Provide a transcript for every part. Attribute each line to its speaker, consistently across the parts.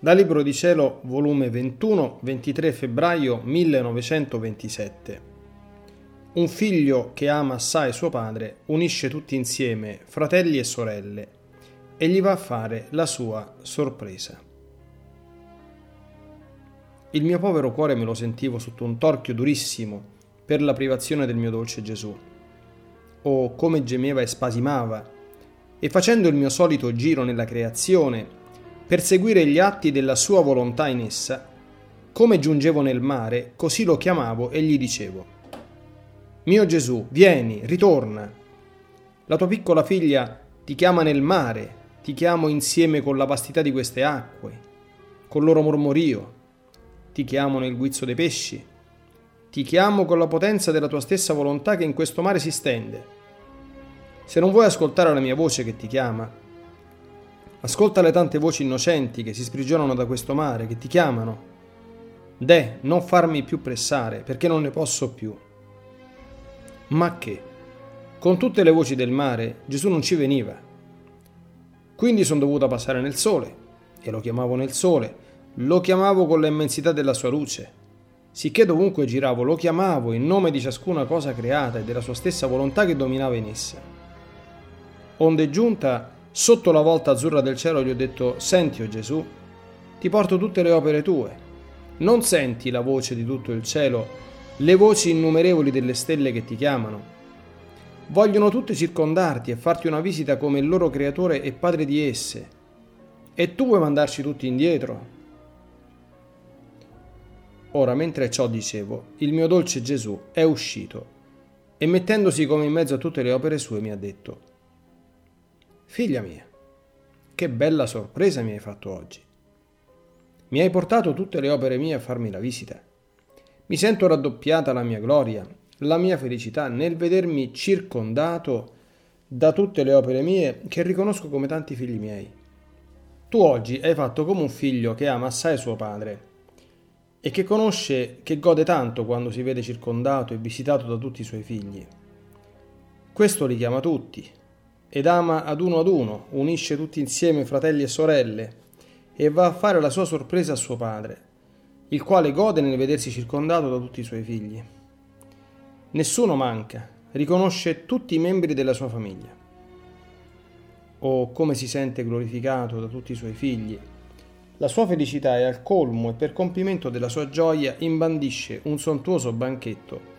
Speaker 1: Da Libro di Cielo, volume 21, 23 febbraio 1927. Un figlio che ama assai suo padre unisce tutti insieme, fratelli e sorelle, e gli va a fare la sua sorpresa. Il mio povero cuore me lo sentivo sotto un torchio durissimo per la privazione del mio dolce Gesù. Oh, come gemeva e spasimava, e facendo il mio solito giro nella creazione, per seguire gli atti della sua volontà in essa, come giungevo nel mare, così lo chiamavo e gli dicevo, Mio Gesù, vieni, ritorna. La tua piccola figlia ti chiama nel mare, ti chiamo insieme con la vastità di queste acque, col loro mormorio, ti chiamo nel guizzo dei pesci, ti chiamo con la potenza della tua stessa volontà che in questo mare si stende. Se non vuoi ascoltare la mia voce che ti chiama, Ascolta le tante voci innocenti che si sprigionano da questo mare, che ti chiamano. De, non farmi più pressare, perché non ne posso più. Ma che? Con tutte le voci del mare Gesù non ci veniva. Quindi sono dovuta passare nel sole, e lo chiamavo nel sole, lo chiamavo con l'immensità della sua luce. Sicché dovunque giravo lo chiamavo in nome di ciascuna cosa creata e della sua stessa volontà che dominava in essa. Onde giunta Sotto la volta azzurra del cielo gli ho detto, senti, o oh Gesù, ti porto tutte le opere tue. Non senti la voce di tutto il cielo, le voci innumerevoli delle stelle che ti chiamano. Vogliono tutte circondarti e farti una visita come il loro creatore e padre di esse. E tu vuoi mandarci tutti indietro? Ora, mentre ciò dicevo, il mio dolce Gesù è uscito e mettendosi come in mezzo a tutte le opere sue mi ha detto, Figlia mia, che bella sorpresa mi hai fatto oggi. Mi hai portato tutte le opere mie a farmi la visita. Mi sento raddoppiata la mia gloria, la mia felicità nel vedermi circondato da tutte le opere mie che riconosco come tanti figli miei. Tu oggi hai fatto come un figlio che ama assai suo padre e che conosce che gode tanto quando si vede circondato e visitato da tutti i suoi figli. Questo li chiama tutti, ed ama ad uno ad uno, unisce tutti insieme fratelli e sorelle e va a fare la sua sorpresa a suo padre, il quale gode nel vedersi circondato da tutti i suoi figli. Nessuno manca, riconosce tutti i membri della sua famiglia. Oh, come si sente glorificato da tutti i suoi figli. La sua felicità è al colmo e per compimento della sua gioia imbandisce un sontuoso banchetto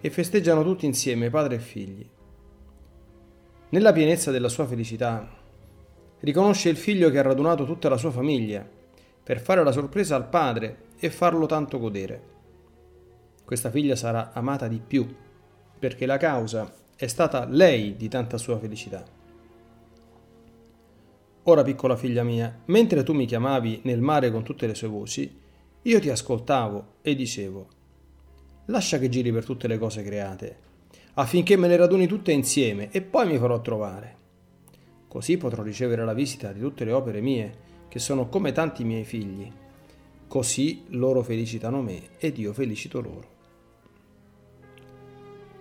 Speaker 1: e festeggiano tutti insieme padre e figli. Nella pienezza della sua felicità, riconosce il figlio che ha radunato tutta la sua famiglia per fare la sorpresa al padre e farlo tanto godere. Questa figlia sarà amata di più, perché la causa è stata lei di tanta sua felicità. Ora, piccola figlia mia, mentre tu mi chiamavi nel mare con tutte le sue voci, io ti ascoltavo e dicevo, lascia che giri per tutte le cose create affinché me le raduni tutte insieme e poi mi farò trovare. Così potrò ricevere la visita di tutte le opere mie, che sono come tanti miei figli. Così loro felicitano me ed io felicito loro.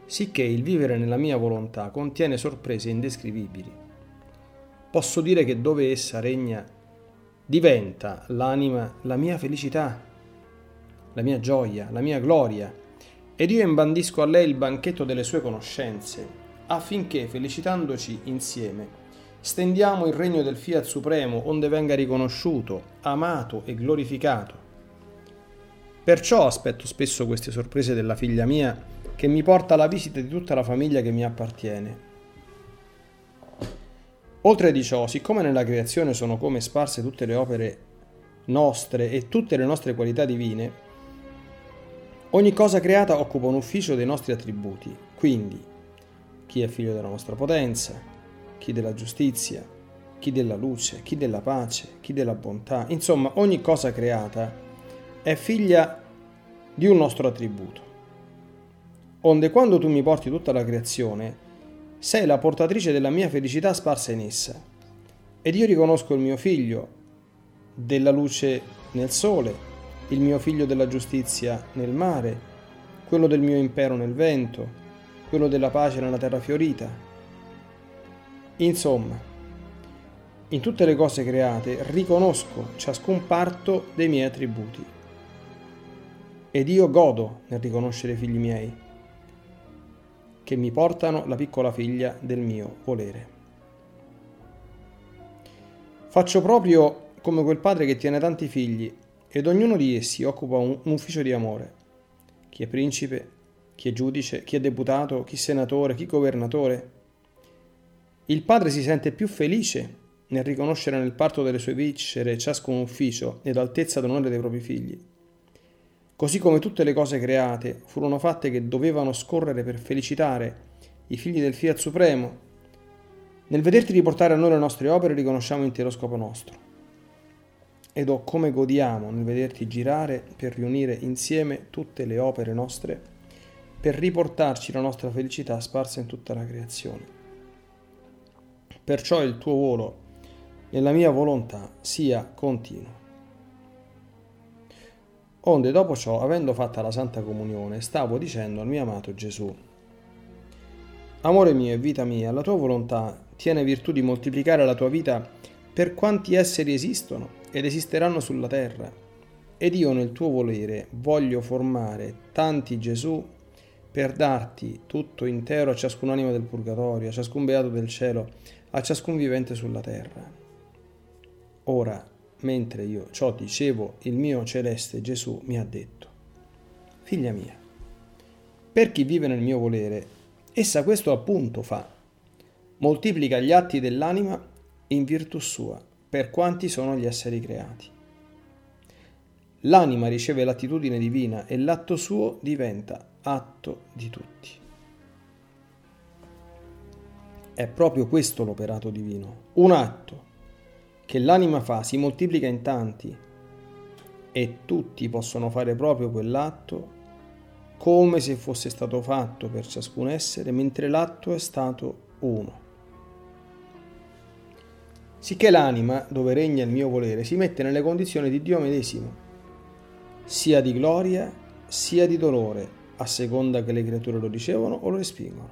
Speaker 1: Sicché il vivere nella mia volontà contiene sorprese indescrivibili. Posso dire che dove essa regna diventa l'anima la mia felicità, la mia gioia, la mia gloria, ed io imbandisco a lei il banchetto delle sue conoscenze, affinché, felicitandoci insieme, stendiamo il regno del Fiat Supremo onde venga riconosciuto, amato e glorificato. Perciò aspetto spesso queste sorprese della figlia mia che mi porta alla visita di tutta la famiglia che mi appartiene. Oltre di ciò, siccome nella creazione sono come sparse tutte le opere nostre e tutte le nostre qualità divine, Ogni cosa creata occupa un ufficio dei nostri attributi, quindi chi è figlio della nostra potenza, chi della giustizia, chi della luce, chi della pace, chi della bontà, insomma ogni cosa creata è figlia di un nostro attributo. Onde quando tu mi porti tutta la creazione, sei la portatrice della mia felicità sparsa in essa. Ed io riconosco il mio figlio della luce nel sole, il mio figlio della giustizia nel mare, quello del mio impero nel vento, quello della pace nella terra fiorita. Insomma, In tutte le cose create riconosco ciascun parto dei miei attributi. Ed io godo nel riconoscere i figli miei, che mi portano la piccola figlia del mio volere. Faccio proprio come quel padre che tiene tanti figli ed ognuno di essi occupa un, un ufficio di amore. Chi è principe, chi è giudice, chi è deputato, chi senatore, chi governatore. Il padre si sente più felice nel riconoscere nel parto delle sue viscere ciascun ufficio ed altezza d'onore dei propri figli. Così come tutte le cose create furono fatte che dovevano scorrere per felicitare i figli del Fiat Supremo, nel vederti riportare a noi le nostre opere riconosciamo intero scopo nostro ed o come godiamo nel vederti girare per riunire insieme tutte le opere nostre, per riportarci la nostra felicità sparsa in tutta la creazione. Perciò il tuo volo nella mia volontà sia continuo. Onde dopo ciò, avendo fatta la Santa Comunione, stavo dicendo al mio amato Gesù, Amore mio e vita mia, la tua volontà tiene virtù di moltiplicare la tua vita per quanti esseri esistono ed esisteranno sulla terra. Ed io nel tuo volere voglio formare tanti Gesù per darti tutto intero a ciascun anima del purgatorio, a ciascun beato del cielo, a ciascun vivente sulla terra. Ora, mentre io ciò dicevo, il mio celeste Gesù mi ha detto, Figlia mia, per chi vive nel mio volere, essa questo appunto fa, moltiplica gli atti dell'anima in virtù sua per quanti sono gli esseri creati. L'anima riceve l'attitudine divina e l'atto suo diventa atto di tutti. È proprio questo l'operato divino, un atto che l'anima fa si moltiplica in tanti e tutti possono fare proprio quell'atto come se fosse stato fatto per ciascun essere, mentre l'atto è stato uno sicché l'anima, dove regna il mio volere, si mette nelle condizioni di Dio medesimo, sia di gloria sia di dolore, a seconda che le creature lo ricevono o lo respingono.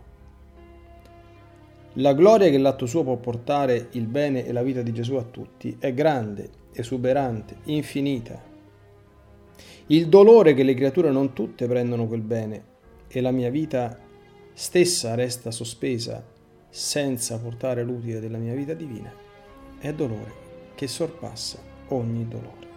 Speaker 1: La gloria che l'atto suo può portare il bene e la vita di Gesù a tutti è grande, esuberante, infinita. Il dolore che le creature non tutte prendono quel bene e la mia vita stessa resta sospesa senza portare l'utile della mia vita divina è dolore che sorpassa ogni dolore.